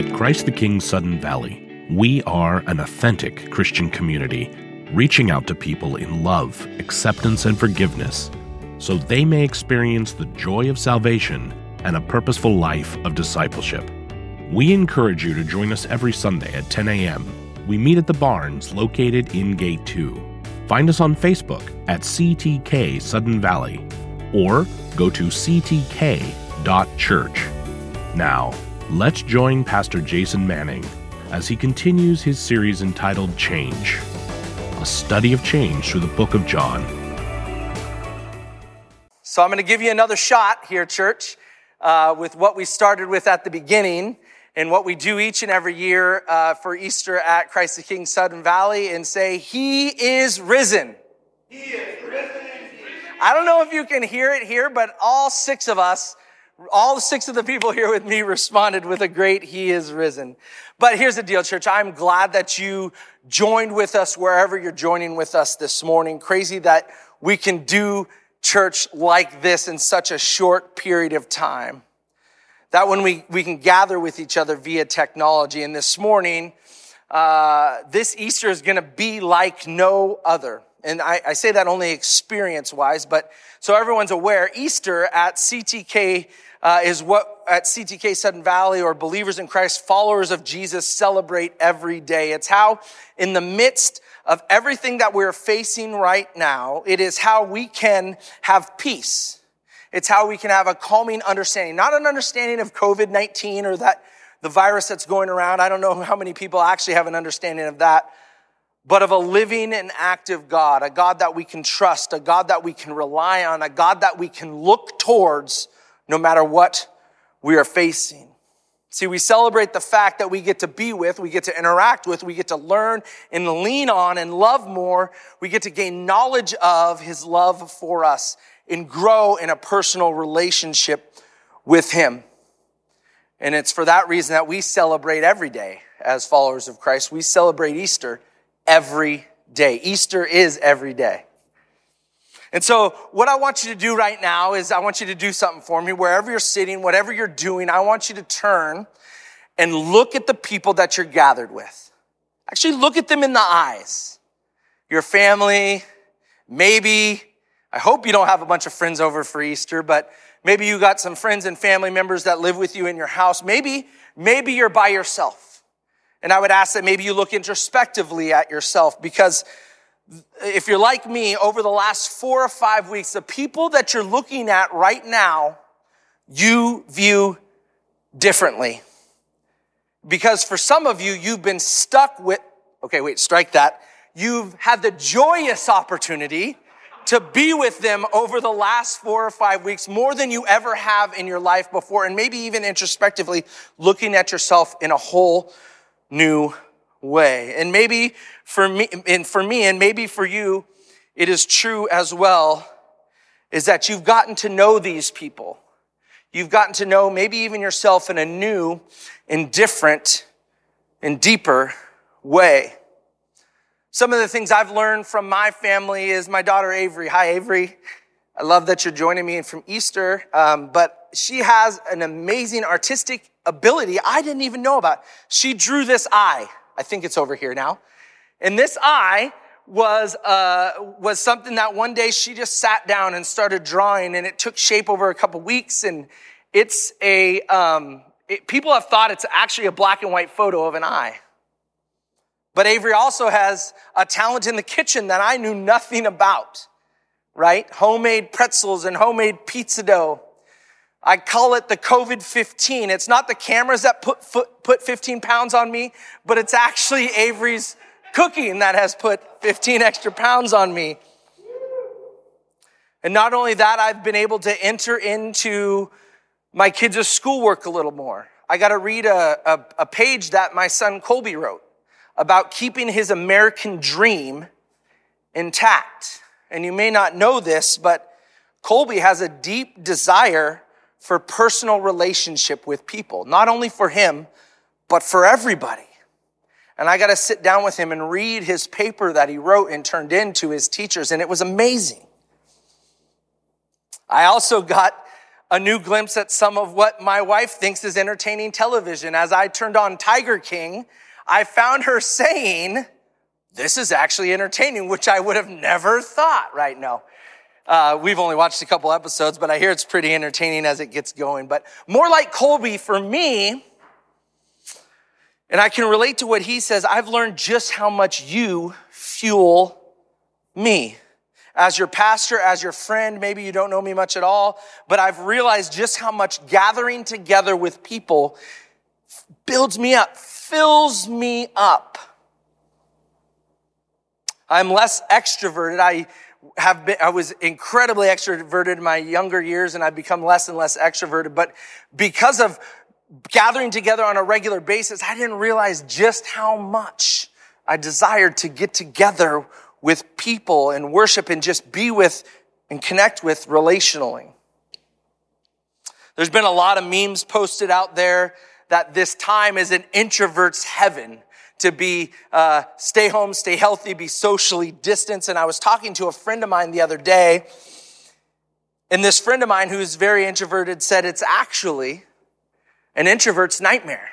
At Christ the King Sudden Valley, we are an authentic Christian community, reaching out to people in love, acceptance, and forgiveness so they may experience the joy of salvation and a purposeful life of discipleship. We encourage you to join us every Sunday at 10 a.m. We meet at the Barns located in Gate 2. Find us on Facebook at CTK Sudden Valley or go to ctk.church. Now, let's join Pastor Jason Manning as he continues his series entitled Change, a study of change through the book of John. So I'm going to give you another shot here, church, uh, with what we started with at the beginning and what we do each and every year uh, for Easter at Christ the King Sudden Valley and say, He is risen. He is risen. I don't know if you can hear it here, but all six of us all six of the people here with me responded with a great He is risen. But here's the deal, church. I'm glad that you joined with us wherever you're joining with us this morning. Crazy that we can do church like this in such a short period of time. That when we, we can gather with each other via technology. And this morning, uh, this Easter is going to be like no other. And I, I say that only experience wise, but so everyone's aware, Easter at CTK uh, is what at CTK Sudden Valley or believers in Christ, followers of Jesus celebrate every day. It's how in the midst of everything that we're facing right now, it is how we can have peace. It's how we can have a calming understanding, not an understanding of COVID-19 or that the virus that's going around. I don't know how many people actually have an understanding of that, but of a living and active God, a God that we can trust, a God that we can rely on, a God that we can look towards no matter what we are facing. See, we celebrate the fact that we get to be with, we get to interact with, we get to learn and lean on and love more. We get to gain knowledge of his love for us and grow in a personal relationship with him. And it's for that reason that we celebrate every day as followers of Christ. We celebrate Easter every day. Easter is every day. And so what I want you to do right now is I want you to do something for me. Wherever you're sitting, whatever you're doing, I want you to turn and look at the people that you're gathered with. Actually look at them in the eyes. Your family, maybe, I hope you don't have a bunch of friends over for Easter, but maybe you got some friends and family members that live with you in your house. Maybe, maybe you're by yourself. And I would ask that maybe you look introspectively at yourself because if you're like me, over the last four or five weeks, the people that you're looking at right now, you view differently. Because for some of you, you've been stuck with, okay, wait, strike that. You've had the joyous opportunity to be with them over the last four or five weeks more than you ever have in your life before. And maybe even introspectively looking at yourself in a whole new way. And maybe for me, and for me, and maybe for you, it is true as well, is that you've gotten to know these people. You've gotten to know maybe even yourself in a new and different and deeper way. Some of the things I've learned from my family is my daughter Avery. Hi, Avery. I love that you're joining me from Easter. Um, but she has an amazing artistic ability I didn't even know about. She drew this eye. I think it's over here now. And this eye was, uh, was something that one day she just sat down and started drawing and it took shape over a couple weeks. And it's a, um, it, people have thought it's actually a black and white photo of an eye. But Avery also has a talent in the kitchen that I knew nothing about, right? Homemade pretzels and homemade pizza dough. I call it the COVID 15. It's not the cameras that put, put 15 pounds on me, but it's actually Avery's cooking that has put 15 extra pounds on me. And not only that, I've been able to enter into my kids' schoolwork a little more. I got to read a, a, a page that my son Colby wrote about keeping his American dream intact. And you may not know this, but Colby has a deep desire for personal relationship with people, not only for him, but for everybody. And I got to sit down with him and read his paper that he wrote and turned in to his teachers, and it was amazing. I also got a new glimpse at some of what my wife thinks is entertaining television. As I turned on Tiger King, I found her saying, this is actually entertaining, which I would have never thought right now. Uh, we've only watched a couple episodes, but I hear it's pretty entertaining as it gets going. But more like Colby for me, and I can relate to what he says, I've learned just how much you fuel me. As your pastor, as your friend, maybe you don't know me much at all, but I've realized just how much gathering together with people builds me up, fills me up. I'm less extroverted. I have been, I was incredibly extroverted in my younger years and I've become less and less extroverted. But because of gathering together on a regular basis, I didn't realize just how much I desired to get together with people and worship and just be with and connect with relationally. There's been a lot of memes posted out there that this time is an introvert's heaven to be uh, stay home, stay healthy, be socially distanced. And I was talking to a friend of mine the other day, and this friend of mine who's very introverted said it's actually an introvert's nightmare.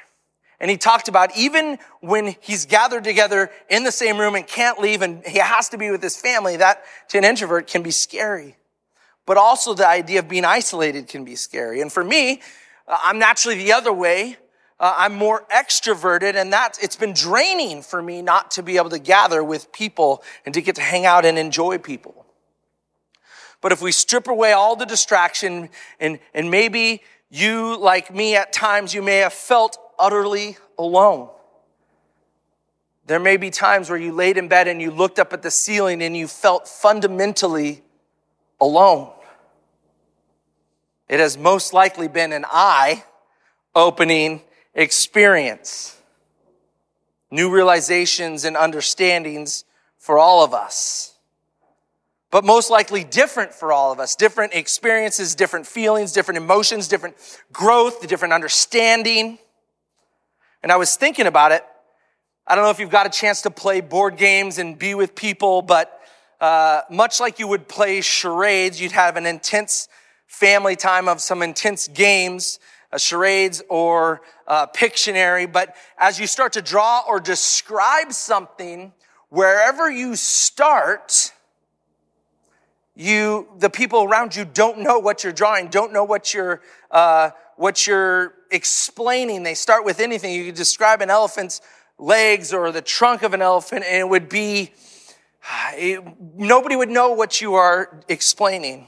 And he talked about even when he's gathered together in the same room and can't leave and he has to be with his family, that to an introvert can be scary. But also the idea of being isolated can be scary. And for me, uh, I'm naturally the other way. Uh, I'm more extroverted and that it's been draining for me not to be able to gather with people and to get to hang out and enjoy people. But if we strip away all the distraction and, and maybe you, like me, at times you may have felt utterly alone. There may be times where you laid in bed and you looked up at the ceiling and you felt fundamentally alone. It has most likely been an eye opening experience, new realizations and understandings for all of us. But most likely different for all of us. Different experiences, different feelings, different emotions, different growth, different understanding. And I was thinking about it. I don't know if you've got a chance to play board games and be with people, but uh, much like you would play charades, you'd have an intense family time of some intense games charades or uh, Pictionary. But as you start to draw or describe something, wherever you start, you, the people around you don't know what you're drawing, don't know what you're, uh, what you're explaining. They start with anything. You could describe an elephant's legs or the trunk of an elephant, and it would be, it, nobody would know what you are explaining.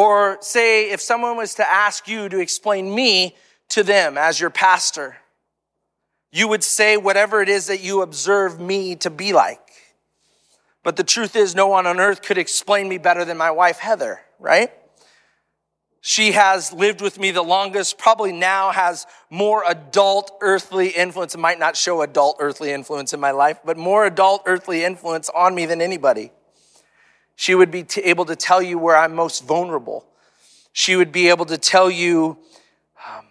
Or say if someone was to ask you to explain me to them as your pastor, you would say whatever it is that you observe me to be like. But the truth is, no one on earth could explain me better than my wife, Heather, right? She has lived with me the longest, probably now has more adult earthly influence. It might not show adult earthly influence in my life, but more adult earthly influence on me than anybody. She would be t- able to tell you where I'm most vulnerable. She would be able to tell you um,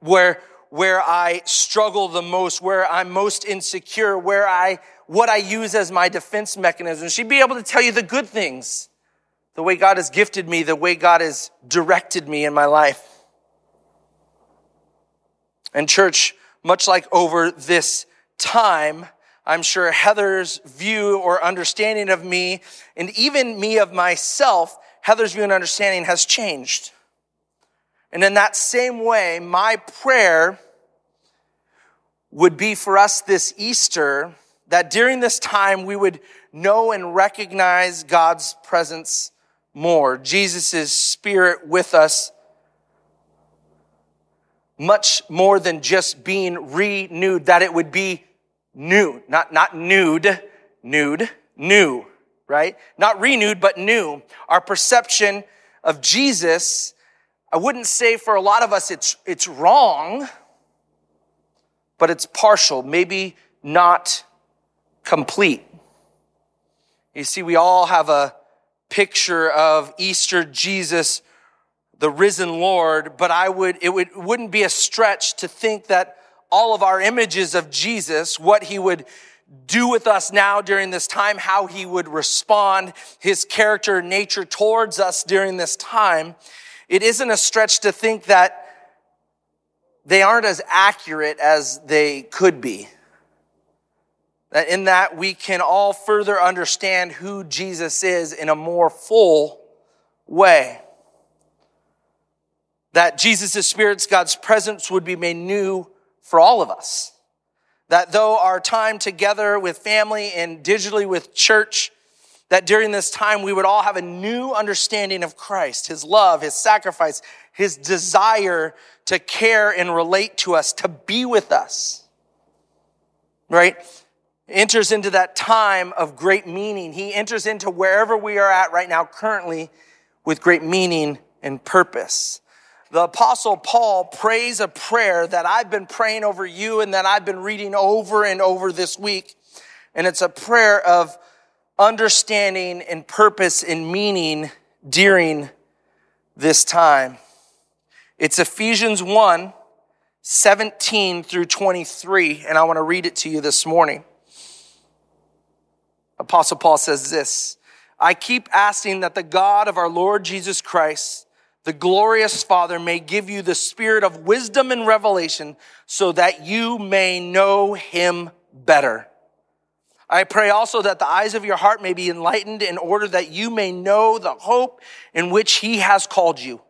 where, where I struggle the most, where I'm most insecure, where I, what I use as my defense mechanism. She'd be able to tell you the good things, the way God has gifted me, the way God has directed me in my life. And church, much like over this time, I'm sure Heather's view or understanding of me and even me of myself, Heather's view and understanding has changed. And in that same way, my prayer would be for us this Easter that during this time we would know and recognize God's presence more, Jesus' spirit with us much more than just being renewed, that it would be new, not, not nude, nude, new, right? Not renewed, but new. Our perception of Jesus, I wouldn't say for a lot of us it's, it's wrong, but it's partial, maybe not complete. You see, we all have a picture of Easter Jesus, the risen Lord, but I would, it would, wouldn't be a stretch to think that all of our images of Jesus, what he would do with us now during this time, how he would respond, his character, nature towards us during this time, it isn't a stretch to think that they aren't as accurate as they could be. That in that we can all further understand who Jesus is in a more full way. That Jesus' Spirit's God's presence would be made new for all of us. That though our time together with family and digitally with church, that during this time we would all have a new understanding of Christ, His love, His sacrifice, His desire to care and relate to us, to be with us. Right? Enters into that time of great meaning. He enters into wherever we are at right now currently with great meaning and purpose the apostle Paul prays a prayer that I've been praying over you and that I've been reading over and over this week. And it's a prayer of understanding and purpose and meaning during this time. It's Ephesians 1, 17 through 23, and I want to read it to you this morning. Apostle Paul says this, I keep asking that the God of our Lord Jesus Christ, the glorious Father may give you the spirit of wisdom and revelation so that you may know him better. I pray also that the eyes of your heart may be enlightened in order that you may know the hope in which he has called you,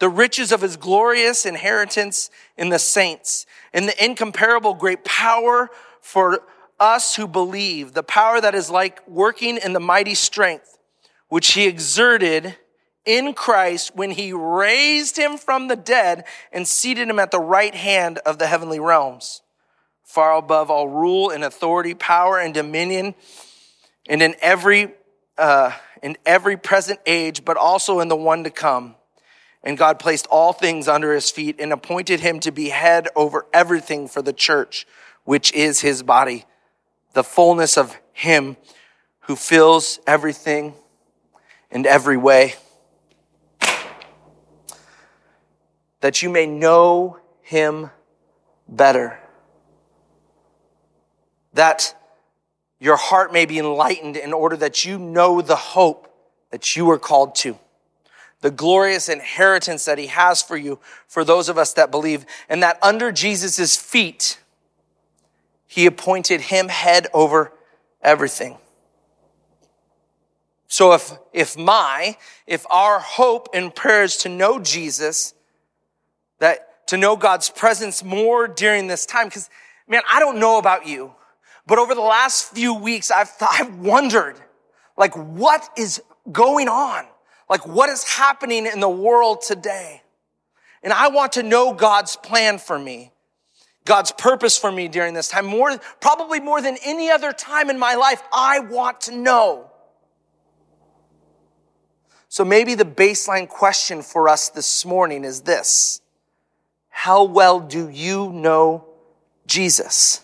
the riches of his glorious inheritance in the saints, and the incomparable great power for us who believe, the power that is like working in the mighty strength, which he exerted in Christ when he raised him from the dead and seated him at the right hand of the heavenly realms, far above all rule and authority, power and dominion, and in every uh, in every present age, but also in the one to come. And God placed all things under his feet and appointed him to be head over everything for the church, which is his body, the fullness of him who fills everything in every way. That you may know him better. That your heart may be enlightened in order that you know the hope that you are called to. The glorious inheritance that he has for you, for those of us that believe, and that under Jesus' feet, he appointed him head over everything. So if, if my, if our hope and prayer is to know Jesus, to know God's presence more during this time. Because, man, I don't know about you, but over the last few weeks, I've, I've wondered, like, what is going on? Like, what is happening in the world today? And I want to know God's plan for me. God's purpose for me during this time, more, probably more than any other time in my life, I want to know. So maybe the baseline question for us this morning is this. How well do you know Jesus?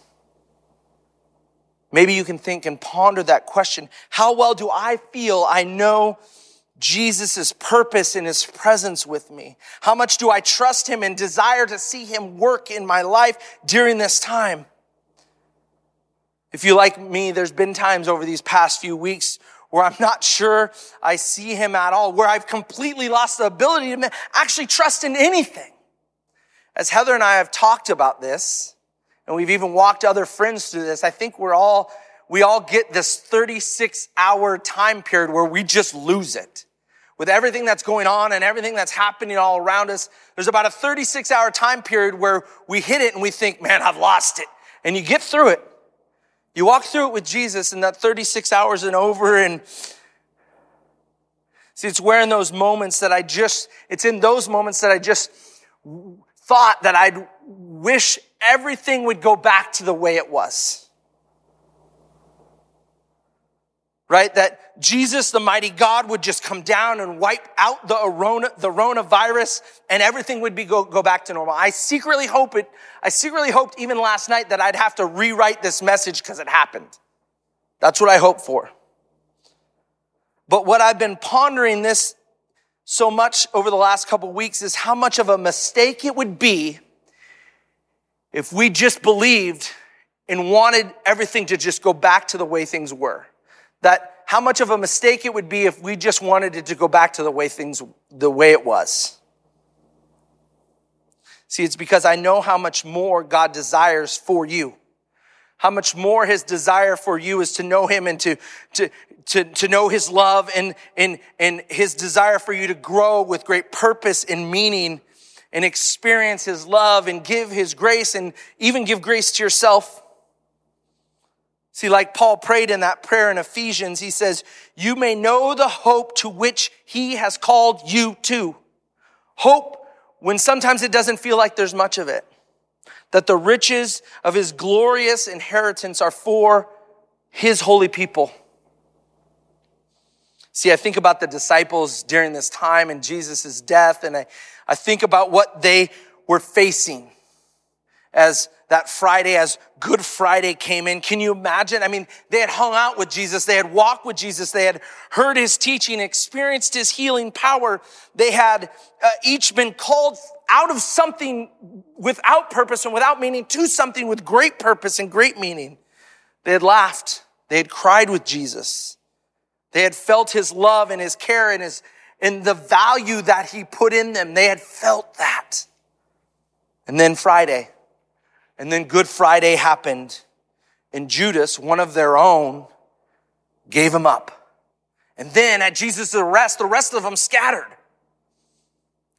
Maybe you can think and ponder that question. How well do I feel I know Jesus' purpose and his presence with me? How much do I trust him and desire to see him work in my life during this time? If you like me, there's been times over these past few weeks where I'm not sure I see him at all, where I've completely lost the ability to actually trust in anything. As Heather and I have talked about this, and we've even walked other friends through this, I think we're all, we all get this 36 hour time period where we just lose it. With everything that's going on and everything that's happening all around us, there's about a 36 hour time period where we hit it and we think, man, I've lost it. And you get through it. You walk through it with Jesus and that 36 hours and over and see, it's where in those moments that I just, it's in those moments that I just thought that I'd wish everything would go back to the way it was. Right? That Jesus, the mighty God, would just come down and wipe out the, Arona, the coronavirus and everything would be go, go back to normal. I secretly hope it, I secretly hoped even last night that I'd have to rewrite this message because it happened. That's what I hope for. But what I've been pondering this so much over the last couple weeks is how much of a mistake it would be if we just believed and wanted everything to just go back to the way things were. That how much of a mistake it would be if we just wanted it to go back to the way things, the way it was. See, it's because I know how much more God desires for you. How much more his desire for you is to know him and to, to, to, to know his love and, and, and his desire for you to grow with great purpose and meaning and experience his love and give his grace and even give grace to yourself. See, like Paul prayed in that prayer in Ephesians, he says, you may know the hope to which he has called you to. Hope when sometimes it doesn't feel like there's much of it. That the riches of his glorious inheritance are for his holy people. See, I think about the disciples during this time and Jesus' death, and I, I think about what they were facing as that Friday, as Good Friday came in. Can you imagine? I mean, they had hung out with Jesus. They had walked with Jesus. They had heard his teaching, experienced his healing power. They had uh, each been called out of something without purpose and without meaning to something with great purpose and great meaning. They had laughed. They had cried with Jesus. They had felt his love and his care and his, and the value that he put in them. They had felt that. And then Friday, and then Good Friday happened, and Judas, one of their own, gave him up. And then at Jesus' arrest, the rest of them scattered.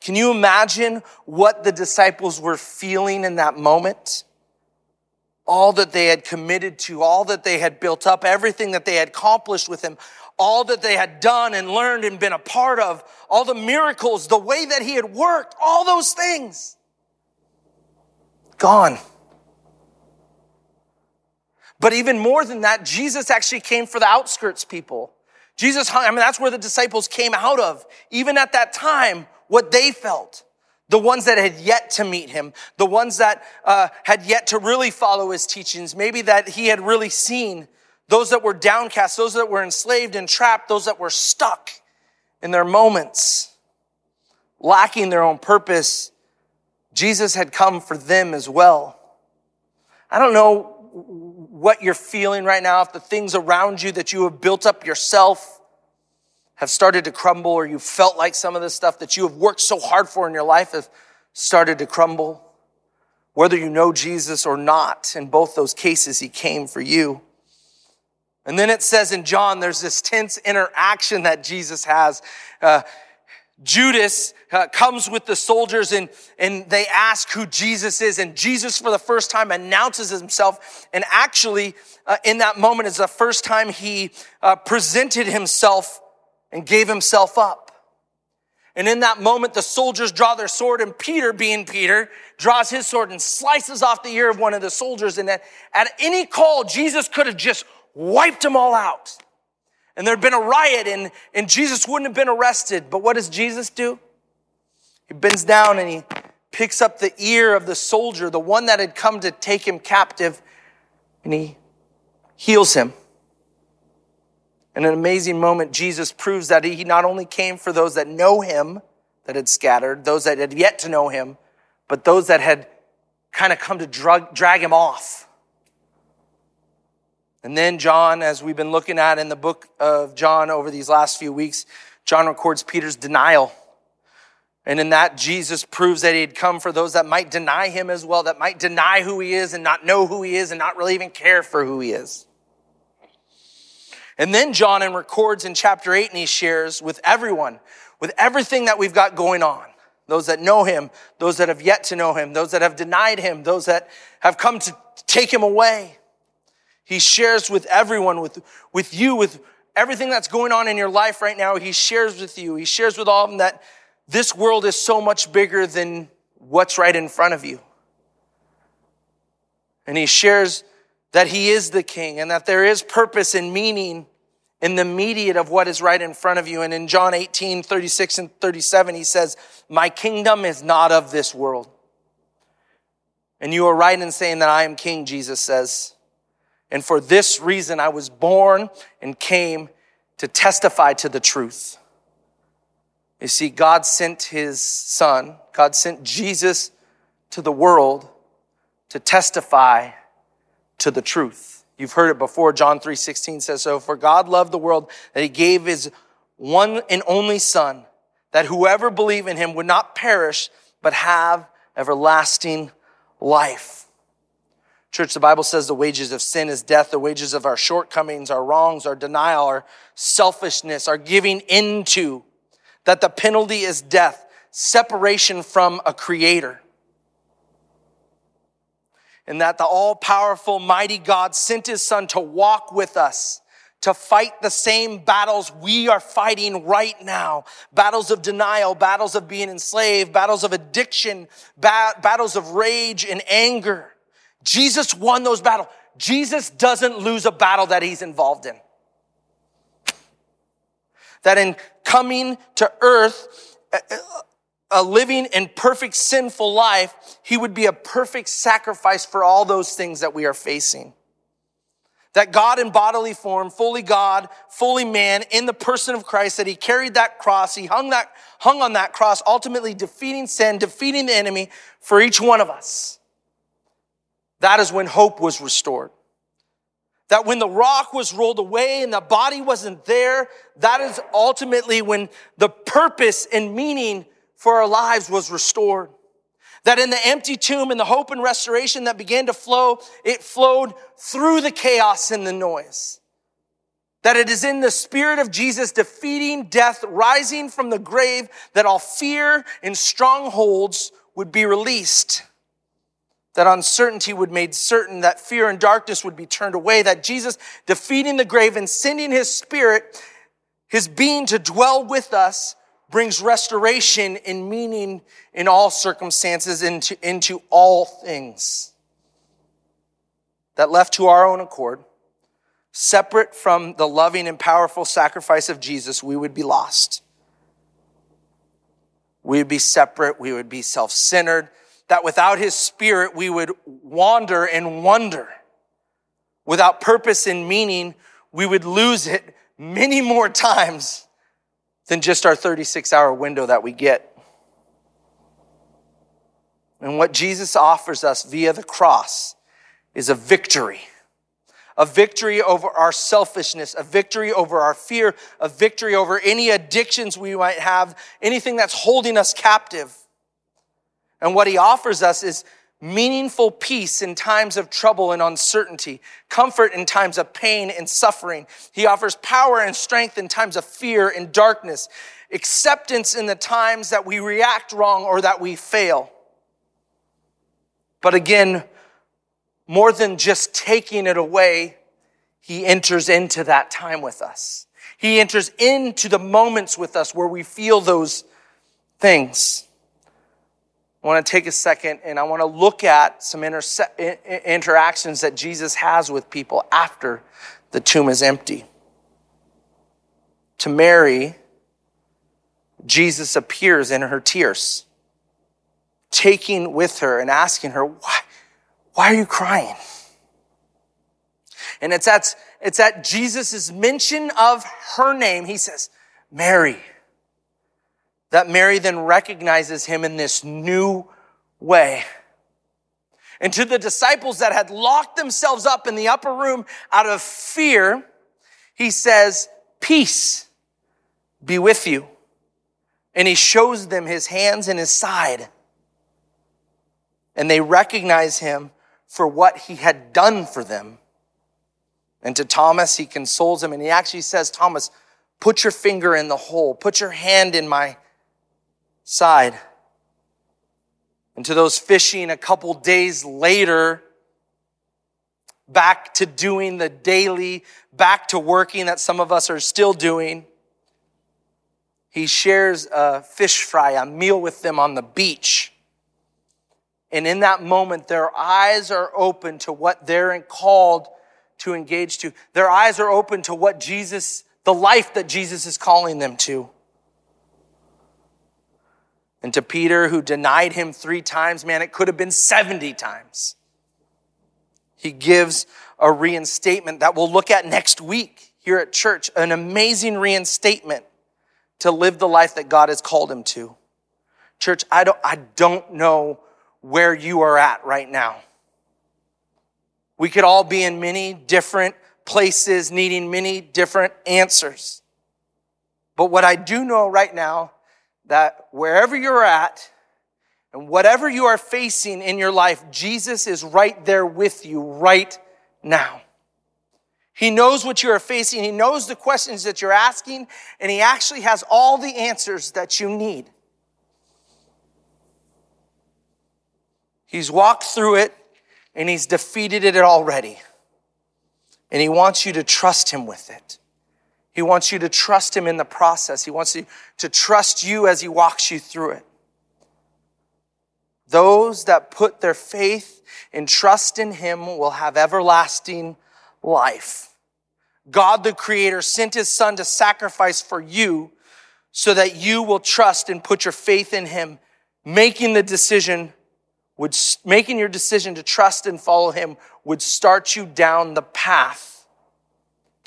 Can you imagine what the disciples were feeling in that moment? All that they had committed to, all that they had built up, everything that they had accomplished with him, all that they had done and learned and been a part of, all the miracles, the way that he had worked, all those things. Gone. But even more than that, Jesus actually came for the outskirts people. Jesus hung, I mean, that's where the disciples came out of. Even at that time, what they felt. The ones that had yet to meet him, the ones that uh, had yet to really follow his teachings, maybe that he had really seen, those that were downcast, those that were enslaved and trapped, those that were stuck in their moments, lacking their own purpose. Jesus had come for them as well. I don't know what you're feeling right now, if the things around you that you have built up yourself have started to crumble, or you felt like some of the stuff that you have worked so hard for in your life have started to crumble, whether you know Jesus or not, in both those cases, he came for you. And then it says in John, there's this tense interaction that Jesus has. Uh, Judas uh, comes with the soldiers and, and they ask who Jesus is. And Jesus, for the first time, announces himself. And actually, uh, in that moment, is the first time he uh, presented himself and gave himself up. And in that moment, the soldiers draw their sword, and Peter, being Peter, draws his sword and slices off the ear of one of the soldiers. And at, at any call, Jesus could have just wiped them all out and there'd been a riot and, and Jesus wouldn't have been arrested. But what does Jesus do? He bends down and he picks up the ear of the soldier, the one that had come to take him captive, and he heals him. In an amazing moment, Jesus proves that he not only came for those that know him, that had scattered, those that had yet to know him, but those that had kind of come to drag, drag him off. And then John, as we've been looking at in the book of John over these last few weeks, John records Peter's denial. And in that, Jesus proves that he had come for those that might deny him as well, that might deny who he is and not know who he is and not really even care for who he is. And then John and records in chapter 8 and he shares with everyone, with everything that we've got going on. Those that know him, those that have yet to know him, those that have denied him, those that have come to take him away. He shares with everyone, with, with you, with everything that's going on in your life right now. He shares with you. He shares with all of them that this world is so much bigger than what's right in front of you. And he shares that he is the king and that there is purpose and meaning in the mediate of what is right in front of you. And in John 18, 36 and 37, he says, my kingdom is not of this world. And you are right in saying that I am king, Jesus says. And for this reason, I was born and came to testify to the truth. You see, God sent his son, God sent Jesus to the world to testify to the truth. You've heard it before. John 3:16 says so, for God loved the world that he gave his one and only son that whoever believe in him would not perish but have everlasting life. Church, the Bible says the wages of sin is death. The wages of our shortcomings, our wrongs, our denial, our selfishness, our giving into, that the penalty is death, separation from a creator. And that the all powerful, mighty God sent his son to walk with us to fight the same battles we are fighting right now. Battles of denial, battles of being enslaved, battles of addiction, ba- battles of rage and anger. Jesus won those battles. Jesus doesn't lose a battle that he's involved in. That in coming to earth, a living and perfect sinful life, he would be a perfect sacrifice for all those things that we are facing. That God in bodily form, fully God, fully man, in the person of Christ, that he carried that cross, he hung that, hung on that cross, ultimately defeating sin, defeating the enemy for each one of us. That is when hope was restored. That when the rock was rolled away and the body wasn't there, that is ultimately when the purpose and meaning for our lives was restored. That in the empty tomb and the hope and restoration that began to flow, it flowed through the chaos and the noise. That it is in the spirit of Jesus defeating death, rising from the grave, that all fear and strongholds would be released that uncertainty would made certain, that fear and darkness would be turned away, that Jesus defeating the grave and sending his spirit, his being to dwell with us, brings restoration and meaning in all circumstances into, into all things. That left to our own accord, separate from the loving and powerful sacrifice of Jesus, we would be lost. We would be separate. We would be self-centered that without his spirit, we would wander and wonder. Without purpose and meaning, we would lose it many more times than just our 36 hour window that we get. And what Jesus offers us via the cross is a victory. A victory over our selfishness, a victory over our fear, a victory over any addictions we might have, anything that's holding us captive. And what he offers us is meaningful peace in times of trouble and uncertainty, comfort in times of pain and suffering. He offers power and strength in times of fear and darkness, acceptance in the times that we react wrong or that we fail. But again, more than just taking it away, he enters into that time with us. He enters into the moments with us where we feel those things. I want to take a second and I want to look at some interse- interactions that Jesus has with people after the tomb is empty. To Mary, Jesus appears in her tears, taking with her and asking her, why, why are you crying? And it's at, it's at Jesus' mention of her name. He says, Mary that Mary then recognizes him in this new way. And to the disciples that had locked themselves up in the upper room out of fear, he says, peace be with you. And he shows them his hands and his side. And they recognize him for what he had done for them. And to Thomas, he consoles him and he actually says, Thomas, put your finger in the hole, put your hand in my side. And to those fishing a couple days later, back to doing the daily, back to working that some of us are still doing. He shares a fish fry, a meal with them on the beach. And in that moment, their eyes are open to what they're called to engage to. Their eyes are open to what Jesus, the life that Jesus is calling them to. And to Peter, who denied him three times, man, it could have been 70 times. He gives a reinstatement that we'll look at next week here at church, an amazing reinstatement to live the life that God has called him to. Church, I don't, I don't know where you are at right now. We could all be in many different places, needing many different answers. But what I do know right now, that wherever you're at, and whatever you are facing in your life, Jesus is right there with you right now. He knows what you are facing. He knows the questions that you're asking, and he actually has all the answers that you need. He's walked through it and he's defeated it already. And he wants you to trust him with it. He wants you to trust him in the process. He wants you to trust you as he walks you through it. Those that put their faith and trust in him will have everlasting life. God the creator sent his son to sacrifice for you so that you will trust and put your faith in him, making the decision would, making your decision to trust and follow him would start you down the path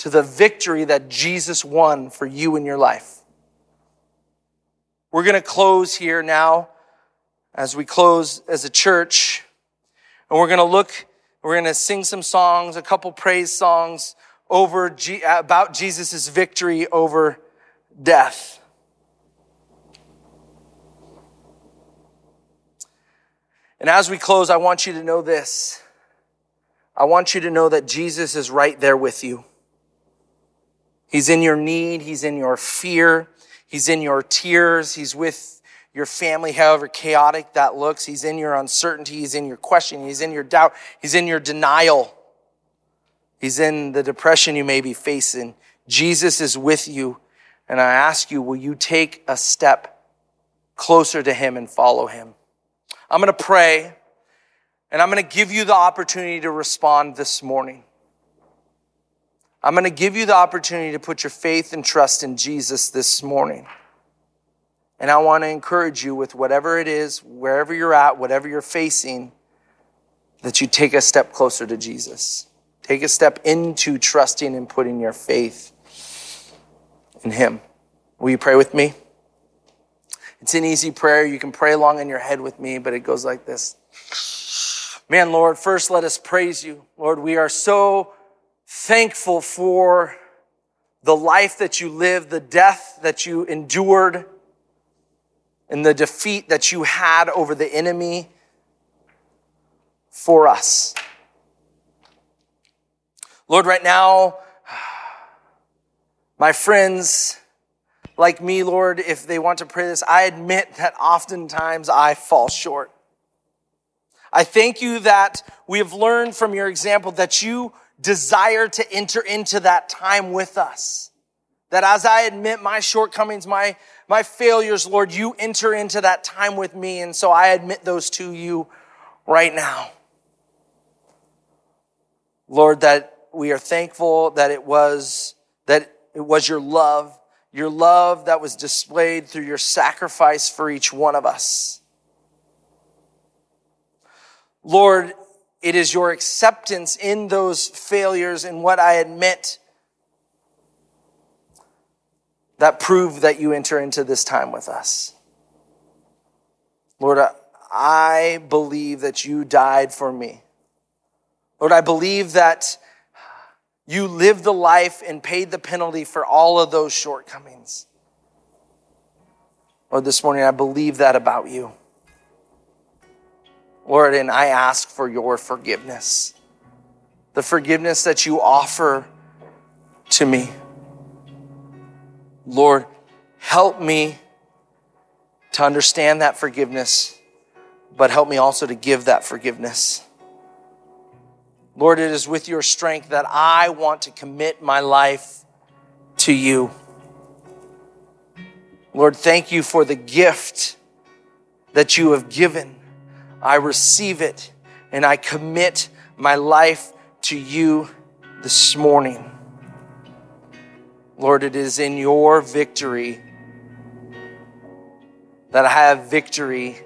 to the victory that Jesus won for you in your life. We're going to close here now as we close as a church. And we're going to look, we're going to sing some songs, a couple praise songs over G, about Jesus' victory over death. And as we close, I want you to know this. I want you to know that Jesus is right there with you. He's in your need. He's in your fear. He's in your tears. He's with your family, however chaotic that looks. He's in your uncertainty. He's in your question. He's in your doubt. He's in your denial. He's in the depression you may be facing. Jesus is with you. And I ask you, will you take a step closer to him and follow him? I'm going to pray and I'm going to give you the opportunity to respond this morning. I'm going to give you the opportunity to put your faith and trust in Jesus this morning. And I want to encourage you with whatever it is, wherever you're at, whatever you're facing, that you take a step closer to Jesus. Take a step into trusting and putting your faith in Him. Will you pray with me? It's an easy prayer. You can pray along in your head with me, but it goes like this. Man, Lord, first let us praise you. Lord, we are so thankful for the life that you lived, the death that you endured, and the defeat that you had over the enemy for us. Lord, right now, my friends, like me, Lord, if they want to pray this, I admit that oftentimes I fall short. I thank you that we have learned from your example that you desire to enter into that time with us. That as I admit my shortcomings, my, my failures, Lord, you enter into that time with me. And so I admit those to you right now. Lord, that we are thankful that it was, that it was your love, your love that was displayed through your sacrifice for each one of us. Lord, it is your acceptance in those failures and what I admit that prove that you enter into this time with us. Lord, I believe that you died for me. Lord, I believe that you lived the life and paid the penalty for all of those shortcomings. Lord, this morning I believe that about you. Lord, and I ask for your forgiveness. The forgiveness that you offer to me. Lord, help me to understand that forgiveness, but help me also to give that forgiveness. Lord, it is with your strength that I want to commit my life to you. Lord, thank you for the gift that you have given. I receive it and I commit my life to you this morning. Lord, it is in your victory that I have victory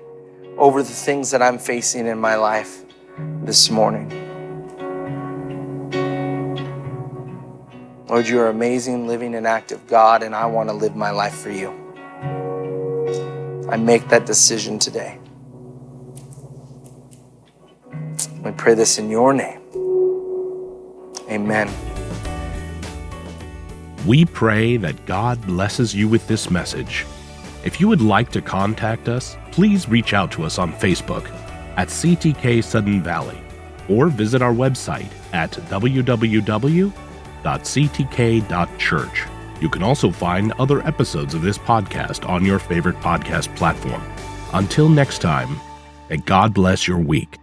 over the things that I'm facing in my life this morning. Lord, you're amazing, living, and active God, and I want to live my life for you. I make that decision today. We pray this in your name. Amen. We pray that God blesses you with this message. If you would like to contact us, please reach out to us on Facebook at CTK Sudden Valley or visit our website at www.ctk.church. You can also find other episodes of this podcast on your favorite podcast platform. Until next time, and God bless your week.